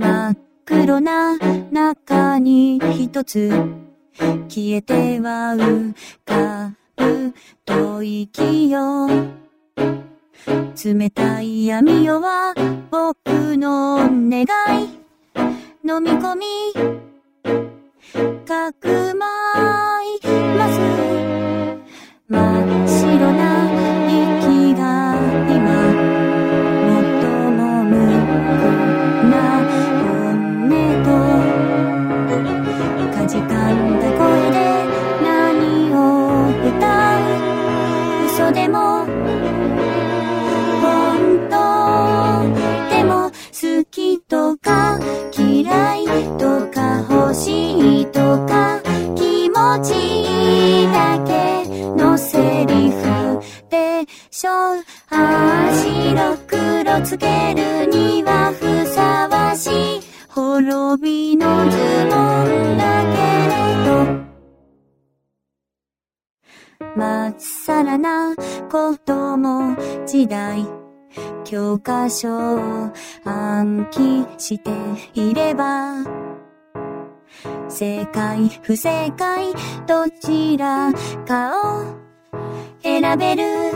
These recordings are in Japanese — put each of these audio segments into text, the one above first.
真っ黒な中に一つ消えては浮かぶ吐息よ冷たい闇夜は僕の願い。飲み込みかくまいます。白黒つけるにはふさわしい滅びのズボンだけれど。まっさらな子供時代。教科書を暗記していれば。正解不正解。どちらかを選べる。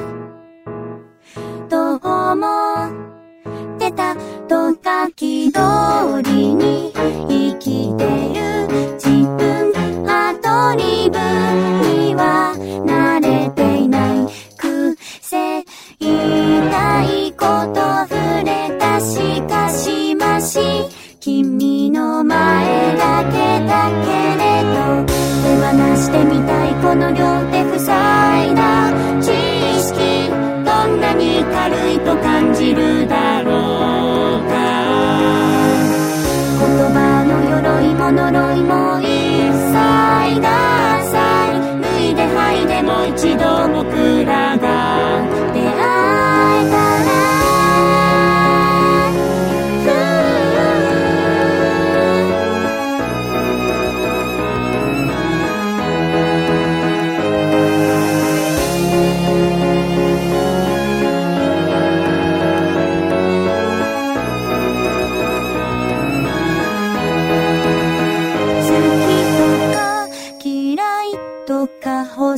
思ってたと書き通りに生きてる自分アドリブには慣れていないくせ言いたいこと触れたしかしまし君の前だけだけれど手放してみたいこの両手軽いと感じるだろうか。言葉の鎧も呪いも一切ダサい。脱いで吐いてもう一度僕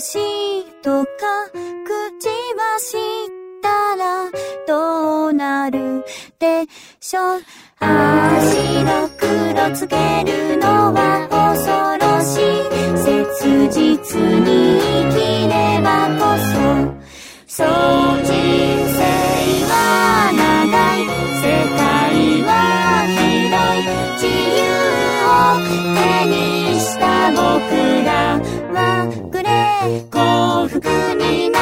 しとか口はしたらどうなるでしょう？足の黒つけるのは恐ろしい。切実に生きれはグレー幸福にな